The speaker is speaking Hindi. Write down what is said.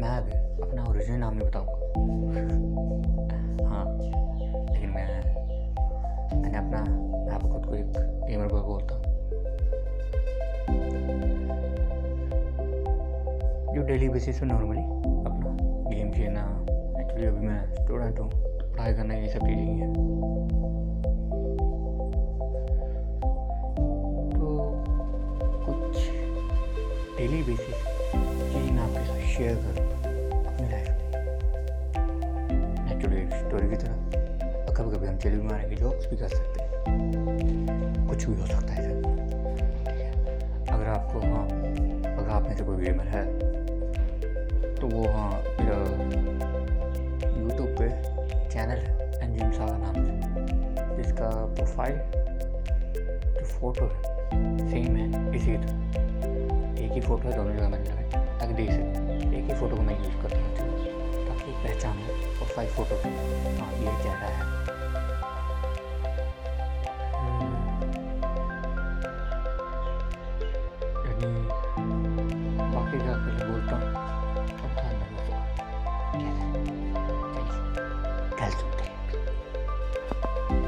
ओरिजिनल नाम नहीं बताऊँगा। हाँ लेकिन मैं, मैंने अपना, मैं आपको खुद को एक गेमर बॉय बोलता हूँ। जो डेली बेसिस पे नॉर्मली अपना गेम खेलना एक्चुअली अभी मैं स्टूडेंट हूँ तो पढ़ाई करना, ये सब चीज़ें ही कुछ डेली बेसिस चीज़ आपके साथ शेयर करूँ। अपनी लाइफ में एक्चुअली स्टोरी की तरह। कभी कभी हम चल भी मारेंगे जॉब्स भी कर सकते हैं। कुछ भी हो सकता है। सर अगर आपको हाँ अगर आप में से कोई गेमर है तो वो हाँ मेरा यूट्यूब पे चैनल है एंजिन सागा नाम से। जिसका प्रोफ़ाइल जो फ़ोटो है सेम है, इसी तरह। एक ही फ़ोटो है, दोनों जगह मैंने लगाई ताकि देख सकें फ़ोटो को मैं यूज़ करता हूँ ताकि पहचान हो प्रोफ़ाइल फ़ोटो की हाँ। ये कह रहा है? हम्म, बाकी क्या बोलता हूँ।